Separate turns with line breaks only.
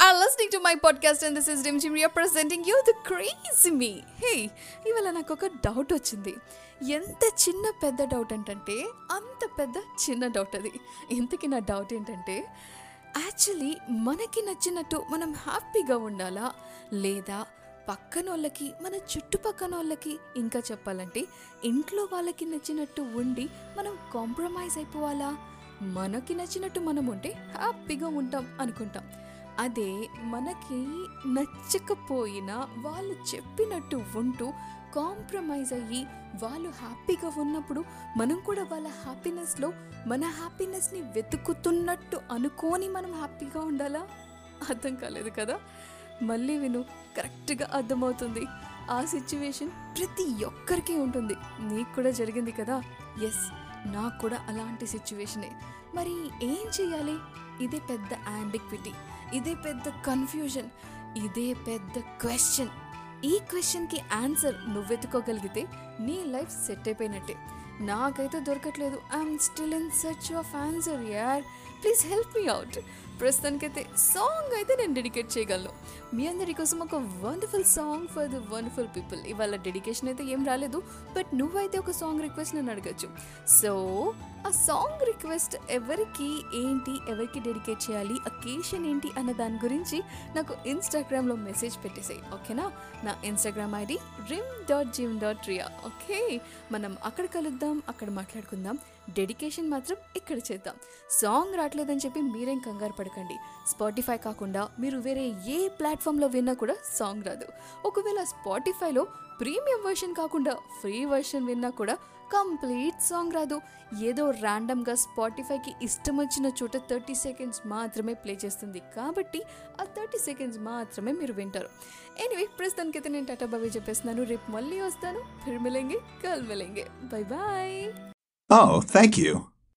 Are listening to my podcast and this is is Jim Jim presenting you the craze me hey ఇవాళ నాకు ఒక doubt వచ్చింది. ఎంత చిన్న పెద్ద డౌట్ ఏంటంటే అంత పెద్ద చిన్న డౌట్ అది. ఇంతకీ నా డౌట్ ఏంటంటే యాక్చువల్లీ మనకి నచ్చినట్టు మనం హ్యాపీగా ఉండాలా? లేదా పక్కన వాళ్ళకి మన చుట్టుపక్కన వాళ్ళకి ఇంకా చెప్పాలంటే ఇంట్లో వాళ్ళకి నచ్చినట్టు ఉండి మనం కాంప్రమైజ్ అయిపోవాలా? మనకి నచ్చినట్టు మనం ఉంటే హ్యాపీగా ఉంటాం అనుకుంటాం. అదే మనకి నచ్చకపోయినా వాళ్ళు చెప్పినట్టు ఉంటూ కాంప్రమైజ్ అయ్యి వాళ్ళు హ్యాపీగా ఉన్నప్పుడు మనం కూడా వాళ్ళ హ్యాపీనెస్లో మన హ్యాపీనెస్ని వెతుకుతున్నట్టు అనుకోని మనం హ్యాపీగా ఉండాలా? అర్థం కాలేదు కదా? మళ్ళీ విను కరెక్ట్గా అర్థమవుతుంది. ఆ సిచ్యువేషన్ ప్రతి ఒక్కరికి ఉంటుంది. నీకు కూడా జరిగింది కదా? ఎస్ నాకు కూడా అలాంటి సిచ్యువేషనే. మరి ఏం చేయాలి? ఇదే పెద్ద యాంబిక్విటీ ఇదే పెద్ద కన్ఫ్యూజన్ ఇదే పెద్ద క్వశ్చన్ ఈ క్వశ్చన్కి ఆన్సర్ నువ్వు వెతుకోగలిగితే నీ లైఫ్ సెట్ అయిపోయినట్టే. నాకైతే దొరకట్లేదు. I'm still in search of answer యార్ ప్లీజ్ హెల్ప్ మీ అవుట్ ప్రస్తుతానికైతే సాంగ్ అయితే నేను డెడికేట్ చేయగలను. మీ అందరి కోసం ఒక wonderful song for the wonderful people ఇవాళ డెడికేషన్ అయితే ఏం రాలేదు బట్ నువ్వైతే ఒక సాంగ్ రిక్వెస్ట్ నన్ను అడగచ్చు. సో ఆ సాంగ్ రిక్వెస్ట్ ఎవరికి ఏంటి ఎవరికి డెడికేట్ చేయాలి అకేషన్ ఏంటి అన్న దాని గురించి నాకు ఇన్స్టాగ్రామ్లో మెసేజ్ పెట్టేసాయి ఓకేనా నా? Instagram ID rim dot Jim dot Riya okay మనం అక్కడ కలుద్దాం అక్కడ మాట్లాడుకుందాం. డెడికేషన్ మాత్రం ఇక్కడ చేద్దాం. సాంగ్ రావట్లేదని చెప్పి మీరేం కంగారు పడకండి స్పాటిఫై కాకుండా మీరు వేరే ఏ ప్లాట్ఫామ్లో విన్నా కూడా సాంగ్ రాదు. ఒకవేళ స్పాటిఫైలో ప్రీమియం వర్షన్ కాకుండా ఫ్రీ వర్షన్ విన్నా కూడా కంప్లీట్ సాంగ్ రాదు. ఏదో ర్యాండమ్గా స్పాటిఫైకి ఇష్టం వచ్చిన చోట థర్టీ సెకండ్స్ మాత్రమే ప్లే చేస్తుంది. కాబట్టి ఆ థర్టీ సెకండ్స్ మాత్రమే మీరు వింటారు. ఎనివే ప్రస్తుతానికైతే నేను టాటా బాబీ చెప్పేస్తున్నాను. రేపు మళ్ళీ వస్తాను. ఫిర్ మిలేంగే కల్ bye bye
Oh, thank you.